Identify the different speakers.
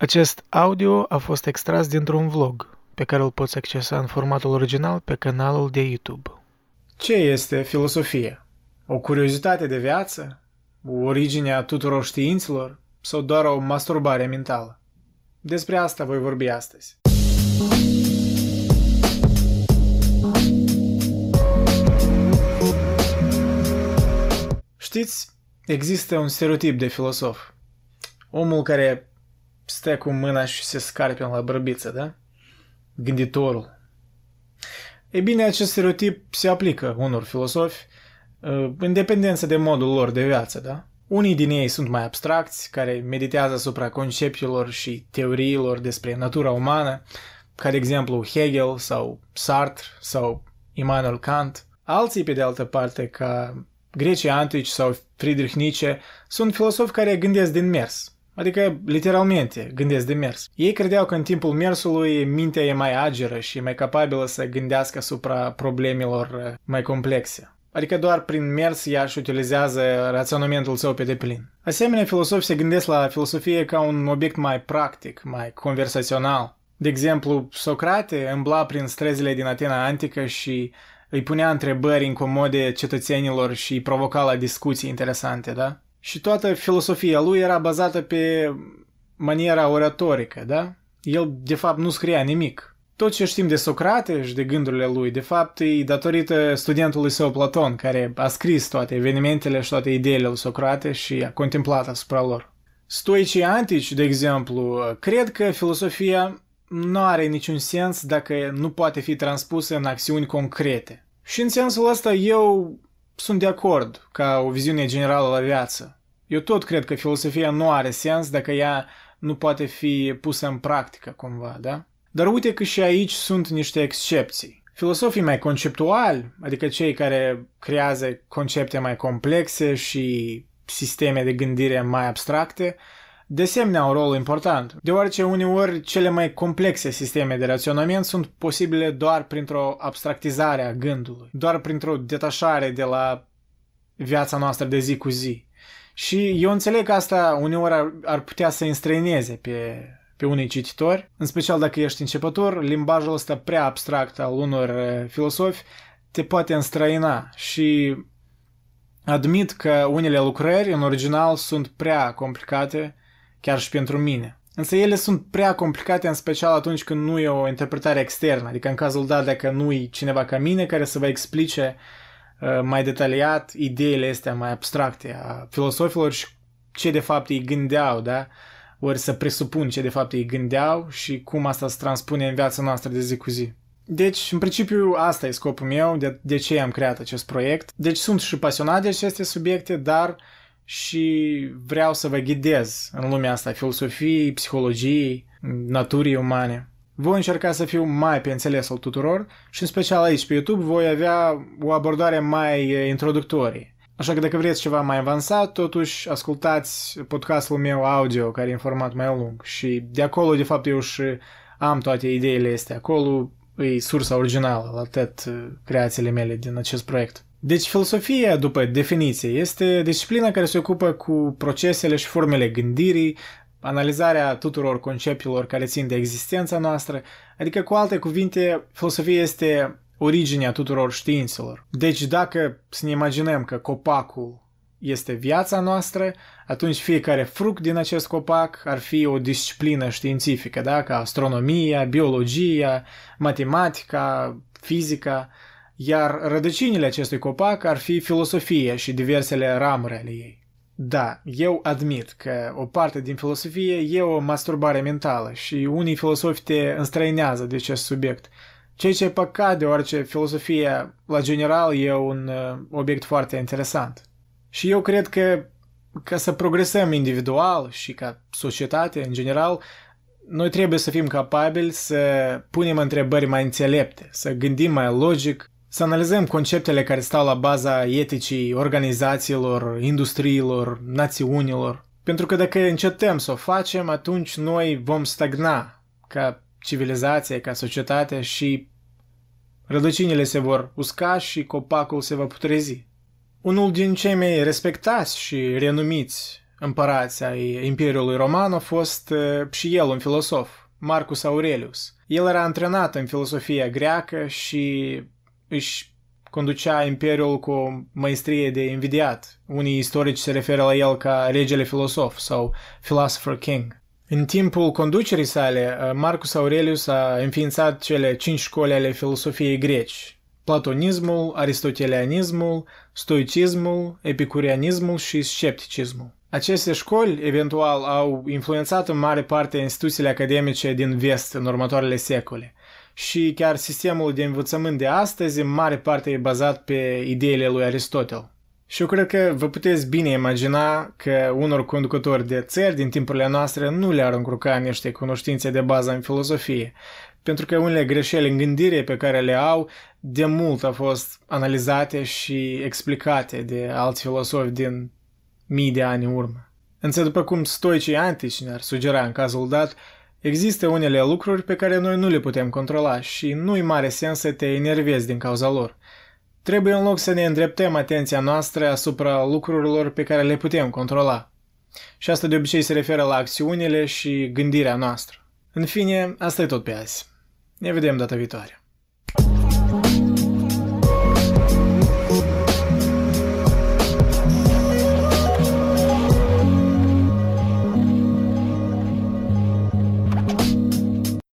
Speaker 1: Acest audio a fost extras dintr-un vlog pe care îl poți accesa în formatul original pe canalul de YouTube.
Speaker 2: Ce este filosofia? O curiozitate de viață? O origine a tuturor științelor? Sau doar o masturbare mentală? Despre asta voi vorbi astăzi. Știți, există un stereotip de filosof. Omul care stă cu mâna și se scarpe la bărbiță, da? Gânditorul. Ei bine, acest stereotip se aplică unor filosofi uh, în dependență de modul lor de viață, da? Unii din ei sunt mai abstracți, care meditează asupra conceptelor și teoriilor despre natura umană, ca de exemplu Hegel sau Sartre sau Immanuel Kant. Alții, pe de altă parte, ca grecii antici sau Friedrich Nietzsche, sunt filosofi care gândesc din mers, Adică, literalmente, gândesc de mers. Ei credeau că în timpul mersului mintea e mai ageră și mai capabilă să gândească asupra problemelor uh, mai complexe. Adică doar prin mers ea își utilizează raționamentul său pe deplin. Asemenea, filosofi se gândesc la filosofie ca un obiect mai practic, mai conversațional. De exemplu, Socrate îmbla prin străzile din Atena antică și îi punea întrebări incomode cetățenilor și îi provoca la discuții interesante, da? Și toată filosofia lui era bazată pe maniera oratorică, da? El, de fapt, nu scria nimic. Tot ce știm de Socrate și de gândurile lui, de fapt, e datorită studentului său Platon, care a scris toate evenimentele și toate ideile lui Socrate și a contemplat asupra lor. Stoicii antici, de exemplu, cred că filosofia nu are niciun sens dacă nu poate fi transpusă în acțiuni concrete. Și în sensul ăsta eu sunt de acord ca o viziune generală la viață. Eu tot cred că filosofia nu are sens dacă ea nu poate fi pusă în practică cumva, da? Dar uite că și aici sunt niște excepții. Filosofii mai conceptuali, adică cei care creează concepte mai complexe și sisteme de gândire mai abstracte, de asemenea un rol important, deoarece uneori cele mai complexe sisteme de raționament sunt posibile doar printr-o abstractizare a gândului, doar printr-o detașare de la viața noastră de zi cu zi. Și eu înțeleg că asta uneori ar, ar putea să înstrăineze pe, pe unii cititori, în special dacă ești începător, limbajul ăsta prea abstract al unor eh, filosofi te poate înstrăina și admit că unele lucrări în original sunt prea complicate chiar și pentru mine. Însă ele sunt prea complicate, în special atunci când nu e o interpretare externă, adică în cazul dat dacă nu e cineva ca mine care să vă explice uh, mai detaliat ideile astea mai abstracte a filosofilor și ce de fapt ei gândeau, da? Ori să presupun ce de fapt ei gândeau și cum asta se transpune în viața noastră de zi cu zi. Deci, în principiu, asta e scopul meu, de, de ce am creat acest proiect. Deci sunt și pasionat de aceste subiecte, dar uh, și vreau să vă ghidez în lumea asta filosofiei, psihologiei, naturii umane. Voi încerca să fiu mai pe înțelesul tuturor și în special aici pe YouTube voi avea o abordare mai introductorie. Așa că dacă vreți ceva mai avansat, totuși ascultați podcastul meu audio, care e în format mai lung. Și de acolo, de fapt, eu și am toate ideile astea. Acolo e sursa originală la tot creațiile mele din acest proiect. Deci filosofia, după definiție, este disciplina care se ocupă cu procesele și formele gândirii, analizarea tuturor conceptelor care țin de existența noastră, adică cu alte cuvinte, filosofia este originea tuturor științelor. Deci dacă să ne imaginăm că copacul este viața noastră, atunci fiecare fruct din acest copac ar fi o disciplină științifică, da? ca astronomia, biologia, matematica, fizica, iar rădăcinile acestui copac ar fi filosofia și diversele ramuri ale ei. Da, eu admit că o parte din filosofie e o masturbare mentală și unii filosofi te înstrăinează de acest subiect, ceea ce e păcat deoarece filosofia, la general, e un uh, obiect foarte interesant. Și eu cred că ca să progresăm individual și ca societate în general, noi trebuie să fim capabili să punem întrebări mai înțelepte, să gândim mai logic să analizăm conceptele care stau la baza eticii organizațiilor, industriilor, națiunilor. Pentru că dacă încetăm să o facem, atunci noi vom stagna ca civilizație, ca societate și rădăcinile se vor usca și copacul se va putrezi. Unul din cei mai respectați și renumiți împărați ai Imperiului Roman a fost și el un filosof, Marcus Aurelius. El era antrenat în filosofia greacă și își conducea imperiul cu maestrie de invidiat. Unii istorici se referă la el ca regele filosof sau philosopher king. În timpul conducerii sale, Marcus Aurelius a înființat cele cinci școli ale filosofiei greci, platonismul, aristotelianismul, stoicismul, epicurianismul și scepticismul. Aceste școli, eventual, au influențat în mare parte instituțiile academice din vest în următoarele secole. Și chiar sistemul de învățământ de astăzi, în mare parte, e bazat pe ideile lui Aristotel. Și eu cred că vă puteți bine imagina că unor conducători de țări din timpurile noastre nu le-ar încurca niște cunoștințe de bază în filozofie, pentru că unele greșeli în gândire pe care le au de mult au fost analizate și explicate de alți filosofi din mii de ani în urmă. Însă, după cum stoicii antici ne-ar sugera în cazul dat, există unele lucruri pe care noi nu le putem controla și nu-i mare sens să te enervezi din cauza lor. Trebuie în loc să ne îndreptăm atenția noastră asupra lucrurilor pe care le putem controla. Și asta de obicei se referă la acțiunile și gândirea noastră. În fine, asta e tot pe azi. Ne vedem data viitoare.